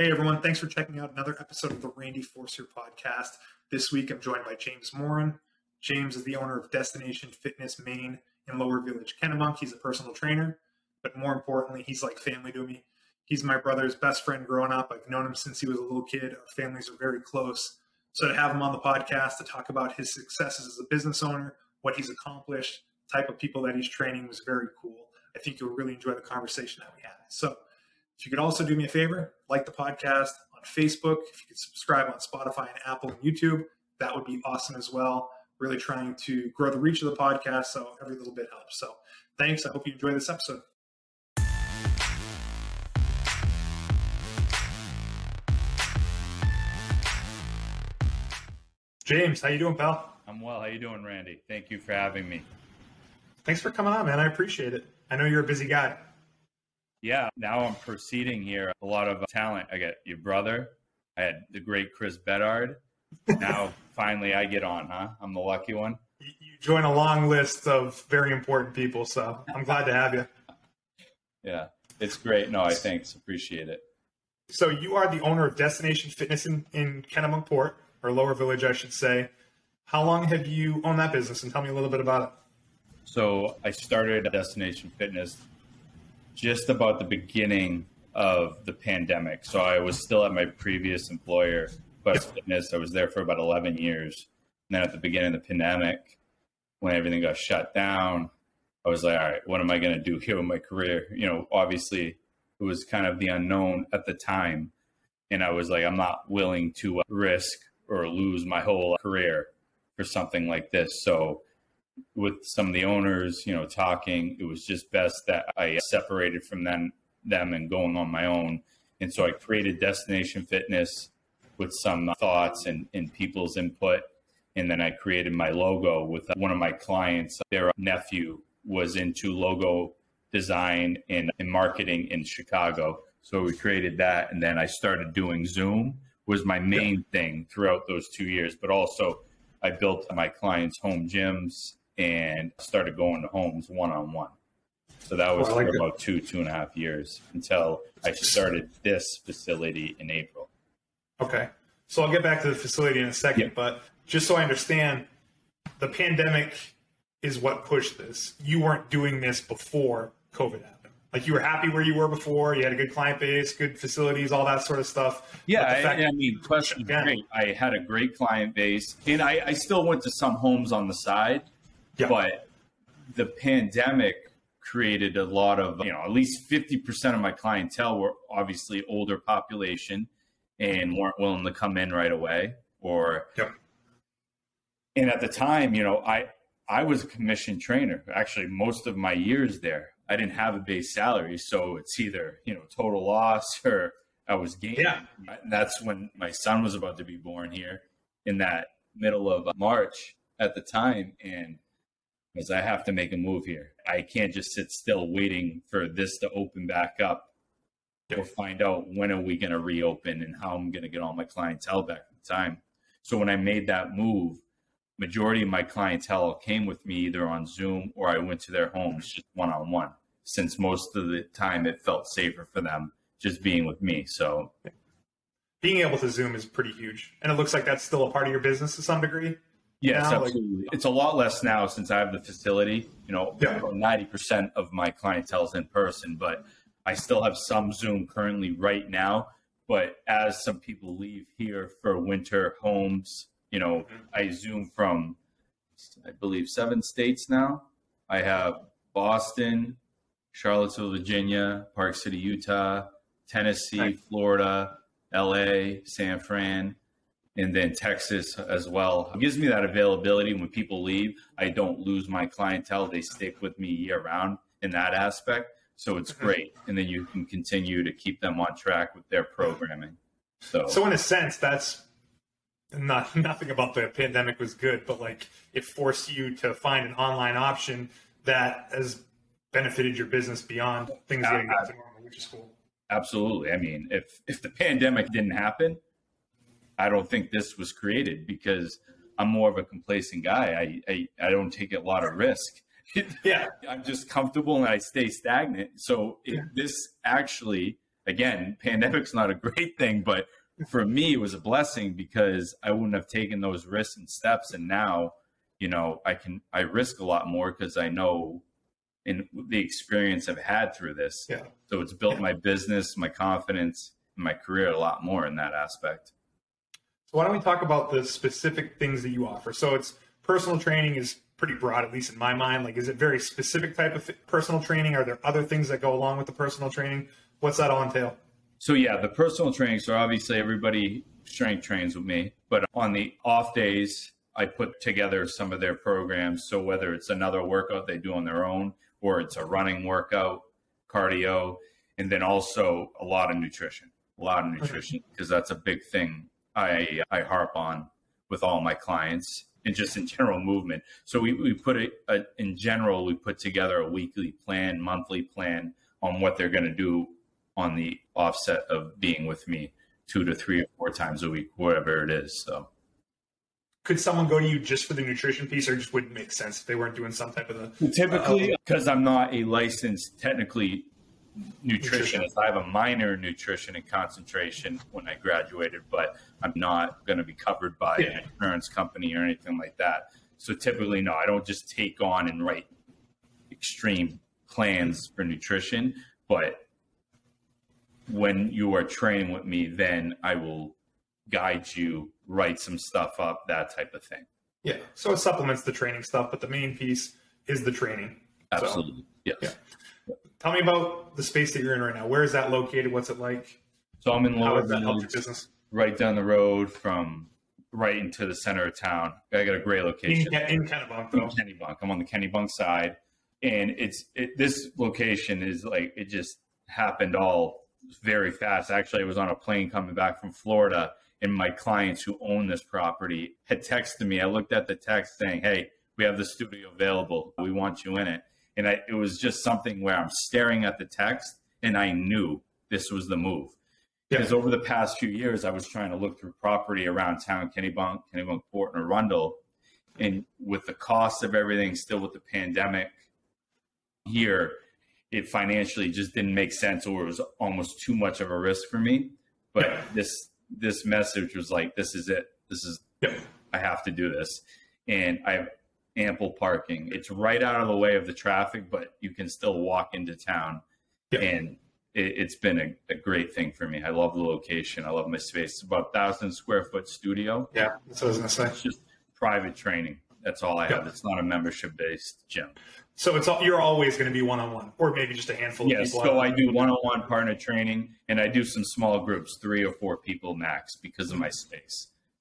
Hey everyone, thanks for checking out another episode of the Randy Forcier podcast. This week I'm joined by James Morin. James is the owner of Destination Fitness Maine in Lower Village, Kennebunk. He's a personal trainer, but more importantly, he's like family to me. He's my brother's best friend growing up. I've known him since he was a little kid. Our families are very close. So to have him on the podcast to talk about his successes as a business owner, what he's accomplished, type of people that he's training was very cool. I think you'll really enjoy the conversation that we had. So if you could also do me a favor, like the podcast on Facebook, if you could subscribe on Spotify and Apple and YouTube, that would be awesome as well. Really trying to grow the reach of the podcast, so every little bit helps. So thanks. I hope you enjoy this episode. James, how you doing, pal? I'm well. How you doing, Randy? Thank you for having me. Thanks for coming on, man. I appreciate it. I know you're a busy guy. Yeah, now I'm proceeding here. A lot of uh, talent. I got your brother. I had the great Chris Bedard. Now finally I get on, huh? I'm the lucky one. You join a long list of very important people, so I'm glad to have you. Yeah, it's great. No, I thanks. Appreciate it. So you are the owner of Destination Fitness in, in Kennebunkport, or Lower Village, I should say. How long have you owned that business? And tell me a little bit about it. So I started Destination Fitness just about the beginning of the pandemic. So I was still at my previous employer, Quest Fitness. I was there for about 11 years. And then at the beginning of the pandemic, when everything got shut down, I was like, all right, what am I going to do here with my career? You know, obviously it was kind of the unknown at the time. And I was like, I'm not willing to risk or lose my whole career for something like this. So with some of the owners, you know, talking, it was just best that I separated from them, them and going on my own. And so I created Destination Fitness with some thoughts and, and people's input. And then I created my logo with one of my clients. Their nephew was into logo design and, and marketing in Chicago. So we created that. And then I started doing Zoom was my main thing throughout those two years. But also I built my clients' home gyms and started going to homes one on one. So that was oh, like for it. about two, two and a half years until I started this facility in April. Okay. So I'll get back to the facility in a second, yeah. but just so I understand, the pandemic is what pushed this. You weren't doing this before COVID happened. Like you were happy where you were before. You had a good client base, good facilities, all that sort of stuff. Yeah, I, I, mean, question great. I had a great client base, and I, I still went to some homes on the side yeah. But the pandemic created a lot of, you know, at least 50% of my clientele were obviously older population and weren't willing to come in right away or yeah. and at the time, you know, I I was a commission trainer. Actually, most of my years there, I didn't have a base salary, so it's either you know total loss or I was gaining. Yeah. And that's when my son was about to be born here in that middle of March at the time, and because I have to make a move here. I can't just sit still waiting for this to open back up or find out when are we going to reopen and how I'm going to get all my clientele back in time. So when I made that move, majority of my clientele came with me either on Zoom or I went to their homes just one on one. Since most of the time it felt safer for them just being with me. So being able to Zoom is pretty huge. And it looks like that's still a part of your business to some degree. Yes, now, absolutely. Like, it's a lot less now since I have the facility. You know, ninety yeah. percent of my clientele is in person, but I still have some Zoom currently right now. But as some people leave here for winter homes, you know, mm-hmm. I Zoom from, I believe, seven states now. I have Boston, Charlottesville, Virginia, Park City, Utah, Tennessee. Florida, LA, San Fran and then Texas as well. It gives me that availability when people leave. I don't lose my clientele. They stick with me year round in that aspect. So it's mm-hmm. great. And then you can continue to keep them on track with their programming. So, so in a sense, that's not nothing about the pandemic was good, but like it forced you to find an online option that has benefited your business beyond things getting back to normal, which is cool. Absolutely. I mean, if if the pandemic didn't happen, I don't think this was created because I'm more of a complacent guy. I, I, I don't take a lot of risk. yeah. I'm just comfortable and I stay stagnant. So yeah. this actually, again, pandemic's not a great thing, but for me, it was a blessing because I wouldn't have taken those risks and steps. And now, you know, I can, I risk a lot more because I know in the experience I've had through this. Yeah. So it's built Yeah. my business, my confidence, and my career a lot more in that aspect. So why don't we talk about the specific things that you offer? So it's personal training is pretty broad, at least in my mind. Like, is it very specific type of personal training? Are there other things that go along with the personal training? What's that all entail? So yeah, the personal training. So obviously everybody strength trains with me, but on the off days, I put together some of their programs. So whether it's another workout they do on their own, or it's a running workout, cardio, and then also a lot of nutrition, a lot of nutrition, because that's a big thing I I harp on with all my clients and just in general movement. So we, we put it uh, in general, we put together a weekly plan, monthly plan on what they're going to do on the offset of being with me two to three or four times a week, whatever it is. So Could someone go to you just for the nutrition piece, or just wouldn't make sense if they weren't doing some type of the? typically, Uh, because I'm not a licensed technically. Nutritionist, I have a minor in nutrition and concentration when I graduated, but I'm not going to be covered by an insurance company or anything like that. So typically, no, I don't just take on and write extreme plans for nutrition, but when you are training with me, then I will guide you, write some stuff up, that type of thing. Yeah. So it supplements the training stuff, but the main piece is the training. So- Absolutely. yes. Yeah. Tell me about the space that you're in right now. Where is that located? What's it like? So I'm in How Lower that helped your business? right down the road from right into the center of town. I got a great location. in Kennebunk, I'm. Kennebunk. I'm on the Kennebunk side, and it's it, this location is like it just happened all very fast. Actually, I was on a plane coming back from Florida, and my clients who own this property had texted me. I looked at the text saying, "Hey, we have the studio available. We want you in it." And I, it was just something where I'm staring at the text, and I knew this was the move. Yeah. Because over the past few years, I was trying to look through property around town, Kennebunk, Kennebunk Port, and Arundel, and with the cost of everything still with the pandemic here it financially just didn't make sense or it was almost too much of a risk for me but Yeah. this this message was like this is it this is Yeah. i have to do this and i have ample parking it's right out of the way of the traffic but you can still walk into town Yeah. and it, it's been a, a great thing for me i love the location i love my space it's about thousand square foot studio Yeah. That's what I was to say. it's just private training that's all i Yeah. have it's not a membership based gym So it's all, you're always going to be one on one, or maybe just a handful of Yes, people. so I do one-on-one partner training, and I do some small groups, three or four people max, because of my space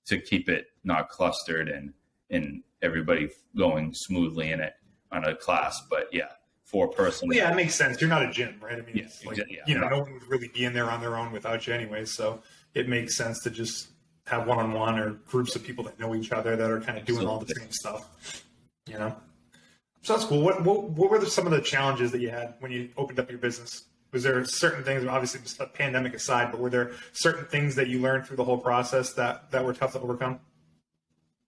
to keep it not clustered and and everybody going smoothly in it on a class. But yeah, four person. Well, yeah, it makes sense. You're not a gym, right? I mean, Yeah, like, exa- yeah, you know, no. no one would really be in there on their own without you anyway. So it makes sense to just have one on one or groups of people that know each other that are kind of doing all the same stuff. You know, so that's cool. What what, what were the, some of the challenges that you had when you opened up your business? Was there certain things, obviously, just a pandemic aside, but were there certain things that you learned through the whole process that that were tough to overcome?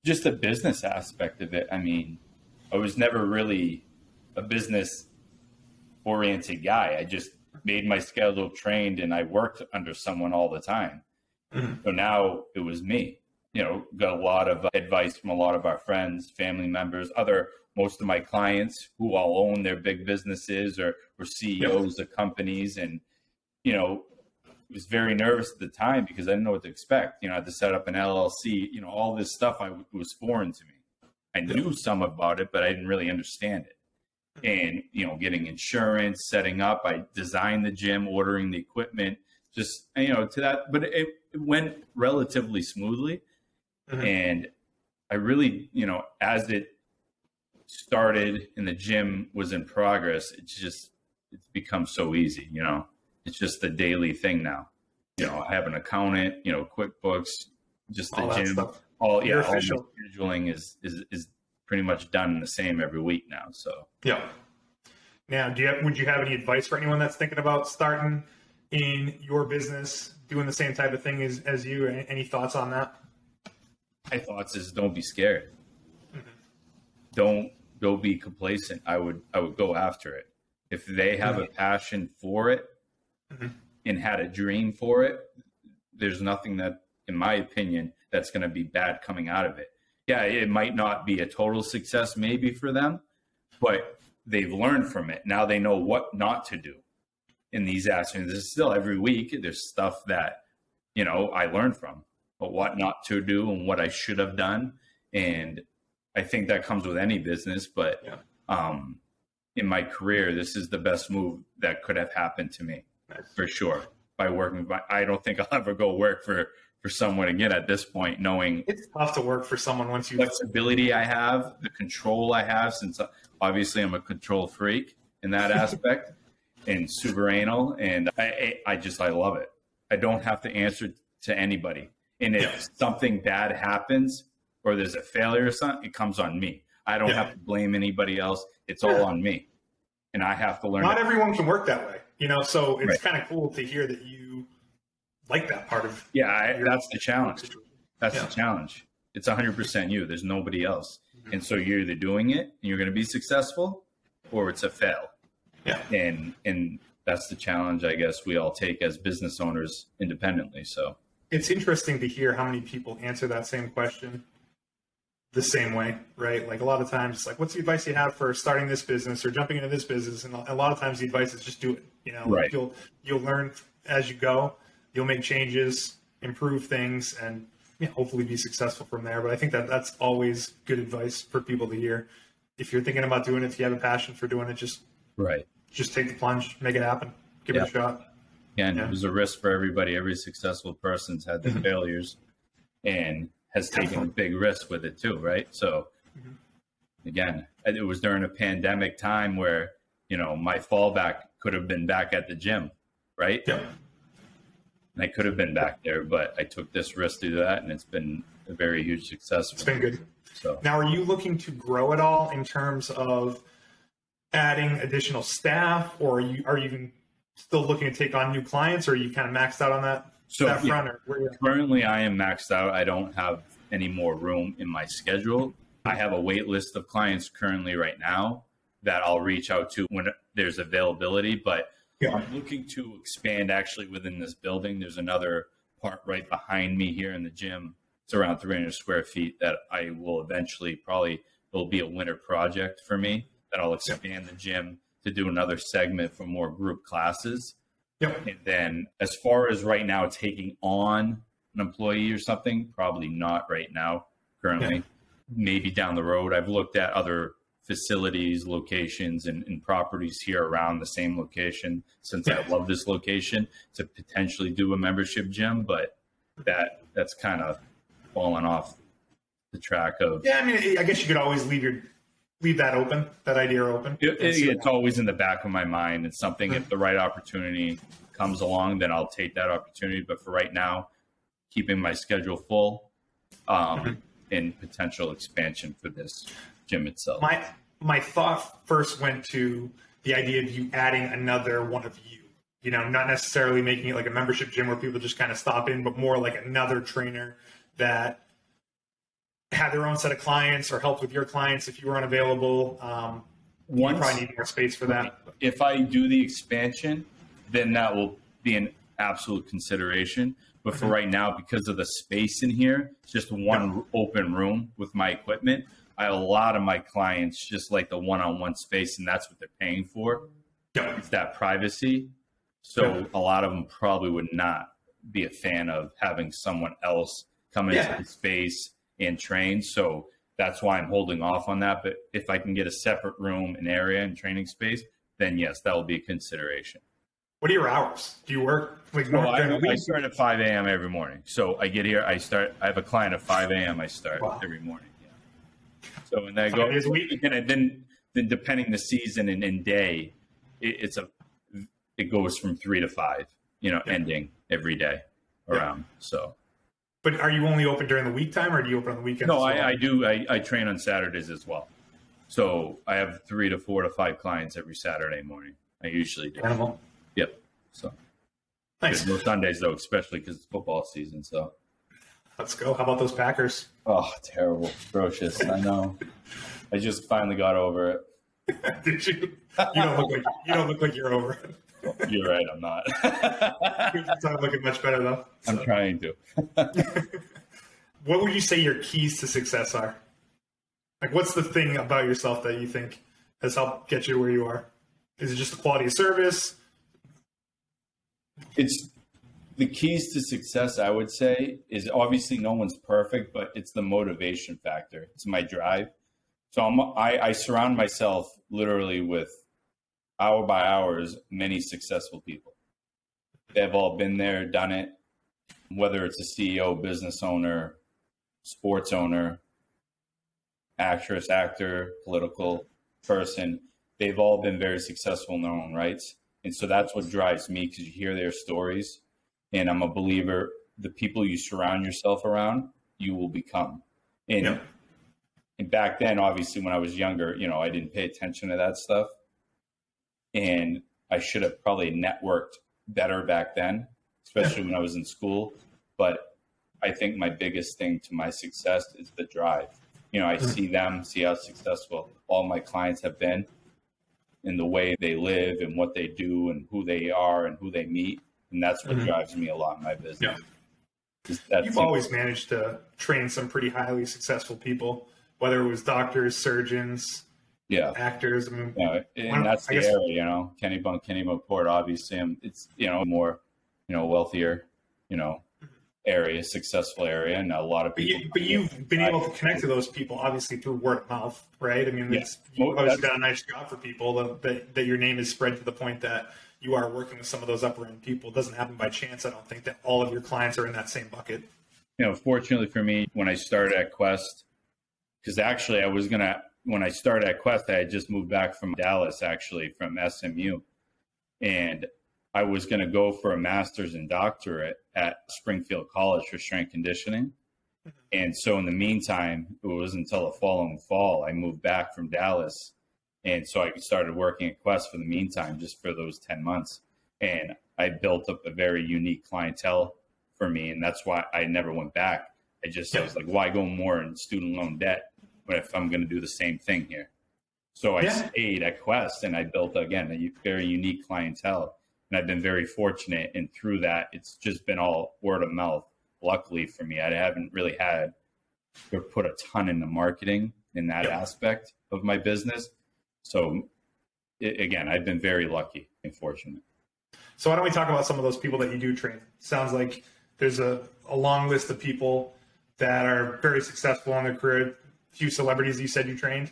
Just the business aspect of it. I mean, I was never really a business oriented guy. I just made my schedule trained and I worked under someone all the time. Mhm. So now it was me. You know, got a lot of advice from a lot of our friends, family members, other most of my clients who all own their big businesses or were CEOs of companies and you know, was very nervous at the time because I didn't know what to expect. You know, I had to set up an LLC. You know, all this stuff I was foreign to me. I knew some about it, but I didn't really understand it. And you know, getting insurance, setting up. I designed the gym, ordering the equipment, just you know, to that. But it, it went relatively smoothly, Mhm. and I really, you know, as it started and the gym was in progress, it's just it's become so easy. You know, it's just the daily thing now. You know, I have an accountant. You know, QuickBooks, just the All gym. stuff. All You're yeah, all official. scheduling is is is pretty much done the same every week now. So Yeah. Now, do you have, would you have any advice for anyone that's thinking about starting in your business, doing the same type of thing as, as you? Any, any thoughts on that? my thoughts is don't be scared. Mm-hmm. Don't don't be complacent. I would I would go after it. If they have a passion for it, Mhm. and had a dream for it, there's nothing that, in my opinion, that's going to be bad coming out of it. Yeah, it might not be a total success maybe for them, but they've learned from it. Now they know what not to do in these actions. There's still every week, there's stuff that, you know, I learned from, but what not to do and what I should have done. And I think that comes with any business, but yeah. um, in my career, this is the best move that could have happened to me. For sure. By working, by, I don't think I'll ever go work for for someone again at this point, knowing it's tough to work for someone once you flexibility I have, the control I have, since obviously I'm a control freak in that aspect and super anal, and I, I just I love it. I don't have to answer to anybody, and if yeah. something bad happens or there's a failure or something, it comes on me. I don't yeah. have to blame anybody else. It's yeah. all on me, and I have to learn. Not everyone can work that way, you know. So it's right. kind of cool to hear that you like that part of. Yeah, I, that's the challenge. That's the challenge. It's 100% you. There's nobody else. Mm-hmm. And so you're either doing it and you're going to be successful or it's a fail. Yeah. And and that's the challenge I guess we all take as business owners independently. So it's interesting to hear how many people answer that same question the same way, right? Like a lot of times it's like, what's the advice you have for starting this business or jumping into this business? And a lot of times the advice is just do it. You know, right. you'll you'll learn as you go. You'll make changes, improve things, and hopefully be successful from there. But I think that that's always good advice for people to hear. If you're thinking about doing it, if you have a passion for doing it, just right, just take the plunge, make it happen, give yeah. it a shot. Yeah, and yeah. it was a risk for everybody. Every successful person's had their failures and has taken a big risk with it too, right? So mm-hmm. again, it was during a pandemic time where, you know, my fallback could have been back at the gym, right? Yeah. I could have been back there, but I took this risk through that, and it's been a very huge success. It's been good. So now, are you looking to grow at all in terms of adding additional staff, or are you are you still looking to take on new clients, or are you kind of maxed out on that so, that? Yeah, currently, I am maxed out. I don't have any more room in my schedule. I have a wait list of clients currently right now that I'll reach out to when there's availability, but yeah. I'm looking to expand actually within this building. There's another part right behind me here in the gym. It's around 300 square feet that I will eventually probably will be a winter project for me that I'll expand the gym to do another segment for more group classes. Yep. And then as far as right now taking on an employee or something, probably not right now currently. Yeah. Maybe down the road. I've looked at other facilities, locations, and, and, properties here around the same location since I love this location to potentially do a membership gym, but that that's kind of fallen off the track of. Yeah, I mean, I guess you could always leave your leave that open, that idea open. It, it, it's always in the back of my mind. It's something if the right opportunity comes along, then I'll take that opportunity. But for right now, keeping my schedule full um, and potential expansion for this gym itself. My my thought first went to the idea of you adding another one of you. You know, not necessarily making it like a membership gym where people just kind of stop in, but more like another trainer that had their own set of clients or help with your clients if you were unavailable. Um, Once, you probably need more space for that. If I do the expansion, then that will be an absolute consideration. But for mm-hmm. right now, because of the space in here, it's just one yeah. open room with my equipment. I, a lot of my clients just like the one-on-one space, and that's what they're paying for. Yeah. It's that privacy. So yeah. a lot of them probably would not be a fan of having someone else come into the space and train. So that's why I'm holding off on that. But if I can get a separate room, an area, and training space, then yes, that will be a consideration. What are your hours? Do you work like no, I, I, start at 5 a.m. every morning. So I get here, I start, I have a client at 5 a.m. I start wow. every morning. Yeah. So when I go, and then then depending the season and, and day, it, it's a it goes from three to five. You know, yeah. ending every day around. Yeah. So. But are you only open during the week time, or do you open on the weekends? No, well? I, I, do. I, I train on Saturdays as well. So I have three to four to five clients every Saturday morning. I usually do. Animal. Yep. So. Nice. no Sundays though, especially because it's football season. So. Let's go. How about those Packers? Oh, terrible, atrocious. I know. I just finally got over it. Did you? You don't look like you don't look like you're over it. You're right. I'm not. You're looking much better though. I'm trying to. what would you say your keys to success are? Like, what's the thing about yourself that you think has helped get you to where you are? Is it just the quality of service? It's the keys to success. I would say is obviously no one's perfect, but it's the motivation factor. It's my drive. So I'm, I, I surround myself literally with hour by hours many successful people. They've all been there, done it. Whether it's a CEO, business owner, sports owner, actress, actor, political person, they've all been very successful in their own rights. And so that's what drives me because you hear their stories. And I'm a believer the people you surround yourself around, you will become. And, Yep. and back then, obviously, when I was younger, you know, I didn't pay attention to that stuff. And I should have probably networked better back then, especially when I was in school. But I think my biggest thing to my success is the drive. You know, I see them, see how successful all my clients have been in the way they live and what they do and who they are and who they meet. And that's what Mhm. drives me a lot in my business. Yeah. You've always managed to train some pretty highly successful people, whether it was doctors, surgeons, yeah. actors. I mean, Yeah, and that's the guess- area, you know, Kennebunk, Kenny Port, obviously, um, it's, you know, more, you know, wealthier, you know, area, successful area. And a lot of but, people. you, but you've been able to connect to those people, obviously, through word of mouth, right? I mean, Yeah. you've always that's- done a nice job for people that, that, that your name is spread to the point that you are working with some of those upper end people. It doesn't happen by chance. I don't think that all of your clients are in that same bucket. you know, fortunately for me, when I started at Quest, because actually I was gonna when I started at Quest, I had just moved back from Dallas, actually from SMU, and I was gonna go for a master's and doctorate at Springfield College for strength conditioning. Mm-hmm. And so in the meantime, it was until the following fall I moved back from Dallas, and so I started working at Quest for the meantime, just for those ten months, and I built up a very unique clientele for me, and that's why I never went back. I just I was like, why go more in student loan debt if I'm going to do the same thing here? So I Yeah. stayed at Quest, and I built again a very unique clientele, and I've been very fortunate. And through that, it's just been all word of mouth. Luckily for me, I haven't really had to put a ton into marketing in that Yeah. aspect of my business. So i again, I've been very lucky and fortunate. So why don't we talk about some of those people that you do train? Sounds like there's a, a long list of people that are very successful in their career. Few celebrities you said you trained.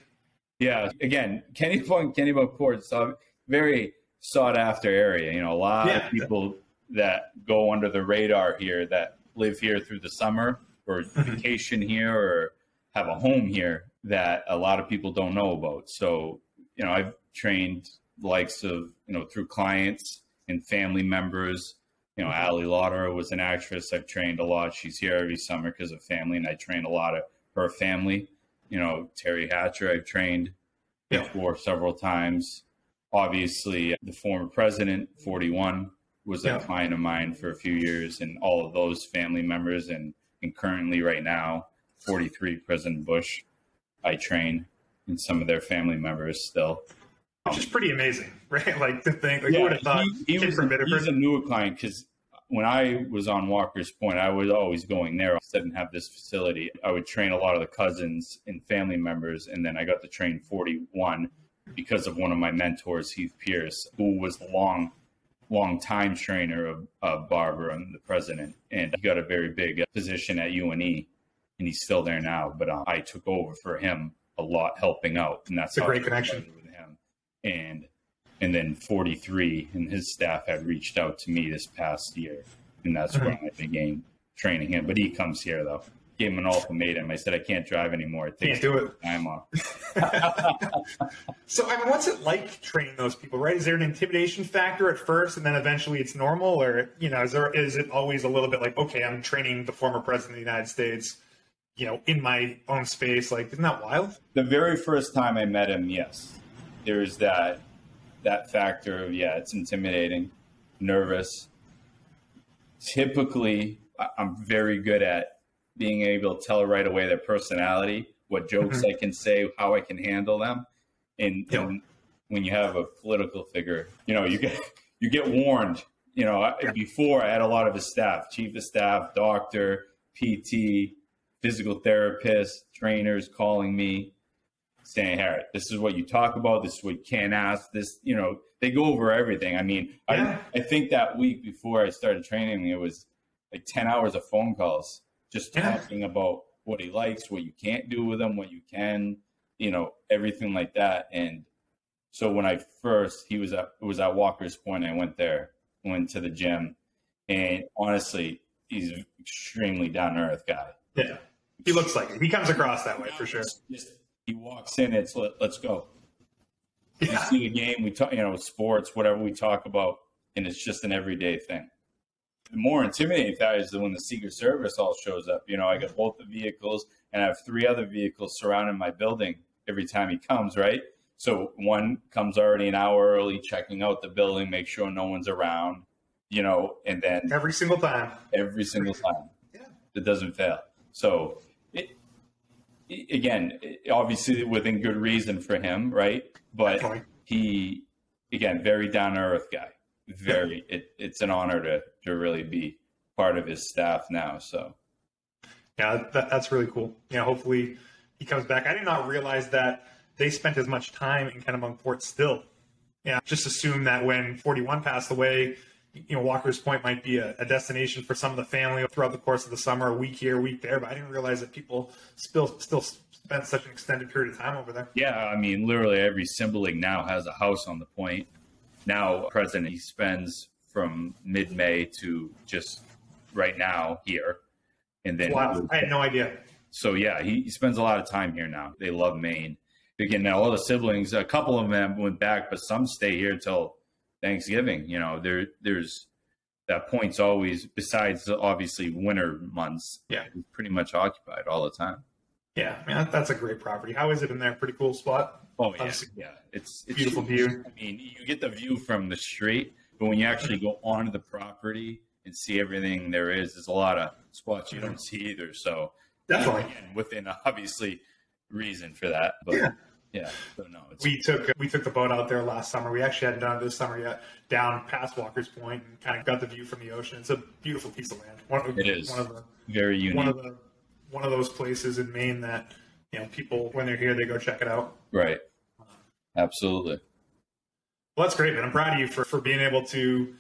Yeah, again, Kenny Point, Kenny Court, so very sought after area. You know, a lot Yeah. of people that go under the radar here that live here through the summer or mm-hmm. vacation here or have a home here that a lot of people don't know about. So, you know, I've trained likes of, you know, through clients and family members. You know, mm-hmm. Ali Larter was an actress I've trained a lot. She's here every summer because of family, and I train a lot of her family. You know, Teri Hatcher, I've trained Yeah. before several times. Obviously, uh, the former president, 41, was a Yeah. client of mine for a few years, and all of those family members, and, and currently, right now, 43, President Bush, I train, and some of their family members still. which is pretty amazing, right? Like to think, like who would have thought he, he was a, he's a newer client because when I was on Walker's Point, I was always going there. I didn't have this facility. I would train a lot of the cousins and family members, and then I got to train 41 because of one of my mentors, Heath Pierce, who was the long, long time trainer of, of Barbara and the president, and he got a very big position at UNE, and he's still there now. But uh, I took over for him a lot, helping out, and that's a great connection. with him. And and then 43 and his staff had reached out to me this past year and that's Mhm. when i began training him but he comes here though gave him an ultimatum i said i can't drive anymore it takes Can't do it. time off So I mean, what's it like training those people? Right? Is there an intimidation factor at first, and then eventually it's normal, or you know, is there is it always a little bit like, okay, I'm training the former president of the United States, you know, in my own space? Like, isn't that wild? the very first time i met him yes there's that that factor of yeah it's intimidating nervous. Typically i'm very good at being able to tell right away their personality what jokes mm-hmm. i can say how i can handle them. And, yeah. and when you have a political figure, you know, you get you get warned. You know, before I had a lot of his staff, chief of staff, doctor, PT, physical therapist, trainers calling me saying, "Harry, this is what you talk about. This is what you can't ask. This, you know, they go over everything. I mean, yeah. I, I think that week before I started training, it was like 10 hours of phone calls just yeah. talking about what he likes, what you can't do with him, what you can, you know, everything like that. And so when I first, he was at, it was at Walker's Point. I went there, went to the gym, and honestly, he's an extremely down to earth guy. Yeah, he looks like it. He comes across that way for sure. Just, he walks in, it's let, us go. Yeah. We see the game, we talk, you know, sports, whatever we talk about, and it's just an everyday thing. The more intimidating that is when the Secret Service all shows up. You know, I got both the vehicles and I have three other vehicles surrounding my building every time he comes, right? So one comes already an hour early, checking out the building, make sure no one's around, you know, and then every single time, every single time, yeah. it doesn't fail. So again, obviously within good reason for him, right? But Definitely. he, again, very down to earth guy. Very, it, it's an honor to to really be part of his staff now. So, yeah, that, that's really cool. Yeah, hopefully he comes back. I did not realize that they spent as much time in Kennebunkport still. Yeah, just assume that when 41 passed away, you know, Walker's Point might be a, a, destination for some of the family throughout the course of the summer, a week here, a week there. But I didn't realize that people still still spent such an extended period of time over there. Yeah, I mean, literally every sibling now has a house on the point. Now, president, he spends from mid May to just right now here, and then wow, I had no idea. So yeah, he, he spends a lot of time here now. They love Maine again, now all the siblings, a couple of them went back, but some stay here till Thanksgiving. You know, there there's that point's always besides obviously winter months. Yeah, pretty much occupied all the time. Yeah, I mean that's a great property. How is it in there? Pretty cool spot. Oh yeah, yeah. It's, it's beautiful view. I mean, you get the view from the street, but when you actually go onto the property and see everything there is, there's a lot of spots you don't mm-hmm. see either. So definitely, again, within obviously reason for that, but. Yeah. Yeah. So no, we took we took the boat out there last summer. We actually hadn't done it this summer yet. Down past Walker's Point and kind of got the view from the ocean. It's a beautiful piece of land. One, it is one of the very unique. One of the one of those places in Maine that you know people when they're here they go check it out. Right. Absolutely. Well, that's great, man. I'm proud of you for for being able to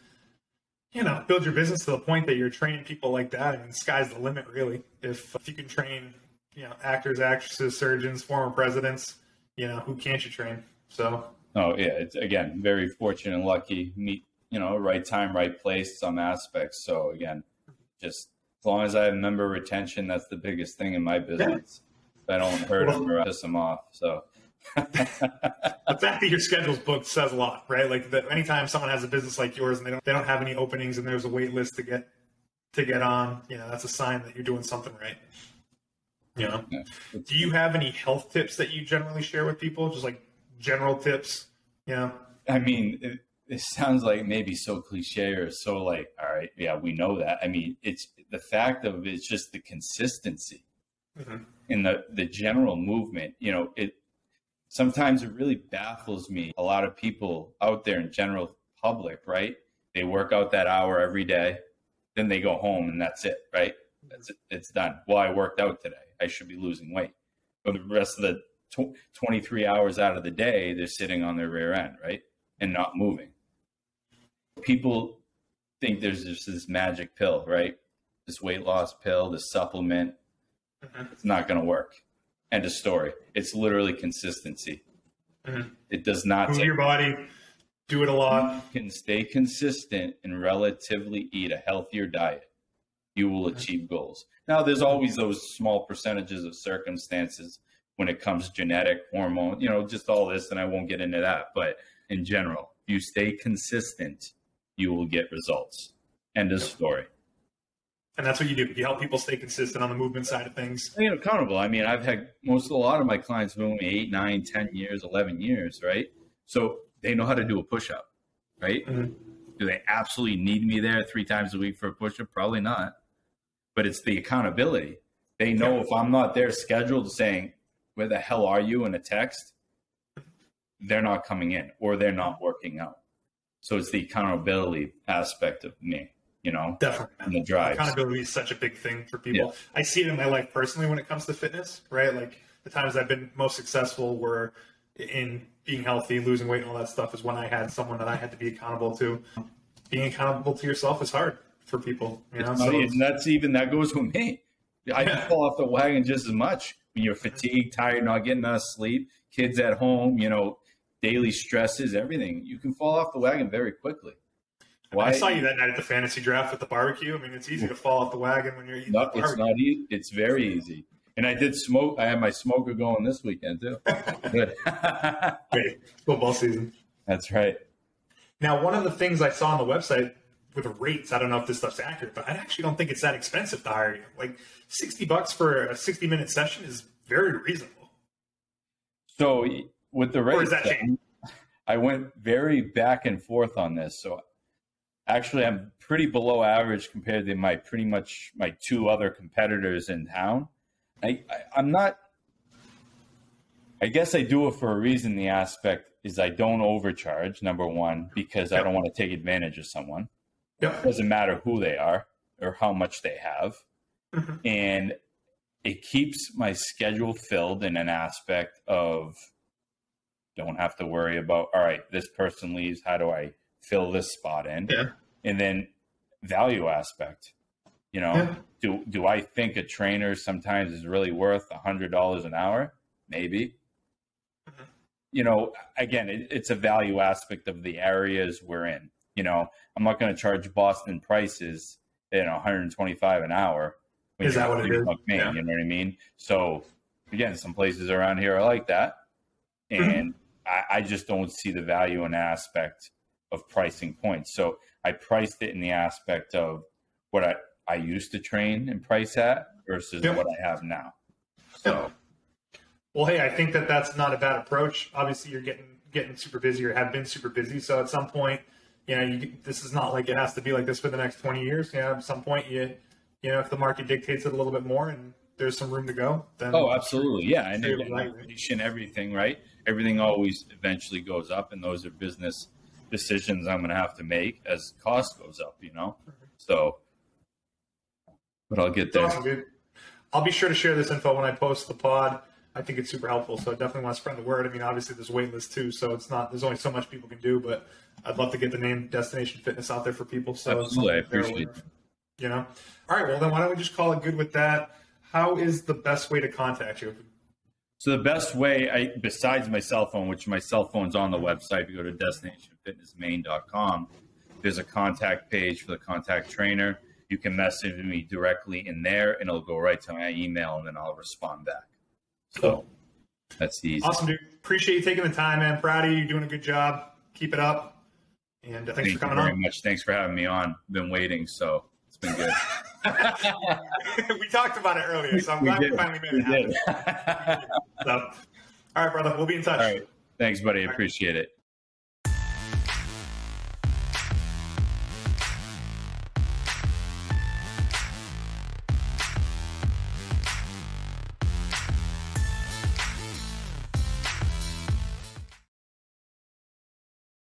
you know build your business to the point that you're training people like that. I mean, the sky's the limit, really. If if you can train you know actors, actresses, surgeons, former presidents you know, who can't you train? So. Oh yeah, it's again very fortunate and lucky. Meet you know right time, right place, some aspects. So again, just as long as I have member retention, that's the biggest thing in my business. Yeah. I don't hurt well, them or piss them off. So. the fact that your schedule's booked says a lot, right? Like that anytime someone has a business like yours and they don't they don't have any openings and there's a wait list to get to get on, you know, that's a sign that you're doing something right. Know, yeah. do you have any health tips that you generally share with people? Just like general tips, Yeah. I mean, it, it sounds like maybe so cliche or so like, all right, yeah, we know that. I mean, it's the fact of it's just the consistency mm-hmm. in the the general movement. You know, it sometimes it really baffles me. A lot of people out there in general public, right? They work out that hour every day, then they go home and that's it, right? That's it. It's done. Well, I worked out today. I should be losing weight. But the rest of the tw- 23 hours out of the day, they're sitting on their rear end, right? And not moving. People think there's just this magic pill, right? This weight loss pill, this supplement. Mm-hmm. It's not going to work. End of story. It's literally consistency. Mm-hmm. It does not move take- your body, do it a lot. You can stay consistent and relatively eat a healthier diet. You will achieve goals. Now, there's always those small percentages of circumstances when it comes genetic, hormone, you know, just all this, and I won't get into that. But in general, if you stay consistent, you will get results. End of story. And that's what you do. You help people stay consistent on the movement side of things. I mean, accountable. I mean, I've had most, a lot of my clients have been eight, nine, ten years, 11 years, right? So they know how to do a push up, right? Mm-hmm. Do they absolutely need me there three times a week for a push up? Probably not but it's the accountability. They know if I'm not there scheduled saying, where the hell are you in a text? they're not coming in or they're not working out. So it's the accountability aspect of me, you know, Definitely. and the drive. Accountability is such a big thing for people. I see it in my life personally when it comes to fitness, right? Like the times I've been most successful were in being healthy, losing weight, and all that stuff is when I had someone that I had to be accountable to. Being accountable to yourself is hard for people, you know. Not- and that's even that goes with me. I Yeah. fall off the wagon just as much when you're fatigued, tired, not getting enough sleep, kids at home, you know, daily stresses, everything. You can fall off the wagon very quickly. I saw you that night at the fantasy draft with the barbecue. I mean, it's easy to fall off the wagon when you're eating No, it's not easy. It's very easy. And I did smoke. I had my smoker going this weekend too. Good. Great. Football season. That's right. Now, one of the things I saw on the website with the rates, I don't know if this stuff's accurate, but I actually don't think it's that expensive to hire you. Like sixty bucks for a sixty minute session is very reasonable. So with the rates? I went very back and forth on this. So actually, I'm pretty below average compared to my pretty much my two other competitors in town. I, I I'm not. I guess I do it for a reason. The aspect is I don't overcharge. Number one, because I don't want to take advantage of someone. Yep. doesn't matter who they are or how much they have. Mhm. And it keeps my schedule filled in an aspect of don't have to worry about, all right, this person leaves. How do I fill this spot in? Yeah. And then value aspect, you know, Yeah. do, do I think a trainer sometimes is really worth a hundred dollars an hour? Maybe, Mhm. you know, again, it, it's a value aspect of the areas we're in. You know, I'm not going to charge Boston prices, you know, 125 an hour. Is that what it is? man, Yeah. You know what I mean? So again, some places around here are like that, Mm-hmm. and I, I just don't see the value and aspect of pricing points. So I priced it in the aspect of what I, I used to train and price at versus Yep. what I have now. So Well, hey, I think that that's not a bad approach. Obviously, you're getting getting super busy or have been super busy. So at some point, you know, you, this is not like it has to be like this for the next 20 years. You know, at some point, you you know, if the market dictates it a little bit more and there's some room to go, then Oh, absolutely. Yeah. And inflation, everything, right? Everything always eventually goes up, and those are business decisions I'm going to have to make as cost goes up, you know? Mm-hmm. So, but I'll get there. awesome. I'll be sure to share this info when I post the pod. I think it's super helpful, so I definitely want to spread the word. I mean, obviously there's a wait list too, so it's not there's only so much people can do, but I'd love to get the name Destination Fitness out there for people. So Absolutely. I appreciate aware You know, all right. Well, then why don't we just call it good with that? How is the best way to contact you? So the best way, I, besides my cell phone, which my cell phone's on the website, if you go to destinationfitnessmaine.com, there's a contact page for the contact trainer. You can message me directly in there, and it'll go right to my email, and then I'll respond back. So that's the easy. Awesome, dude. Appreciate you taking the time, man. Proud of you. You're doing a good job. Keep it up. And uh, thanks Thank for you coming very on. much. Thanks for having me on. Been waiting, so it's been good. we talked about it earlier, so I'm We glad we finally made it happen. So, all right, brother. We'll be in touch. All right. Thanks, buddy. Appreciate it.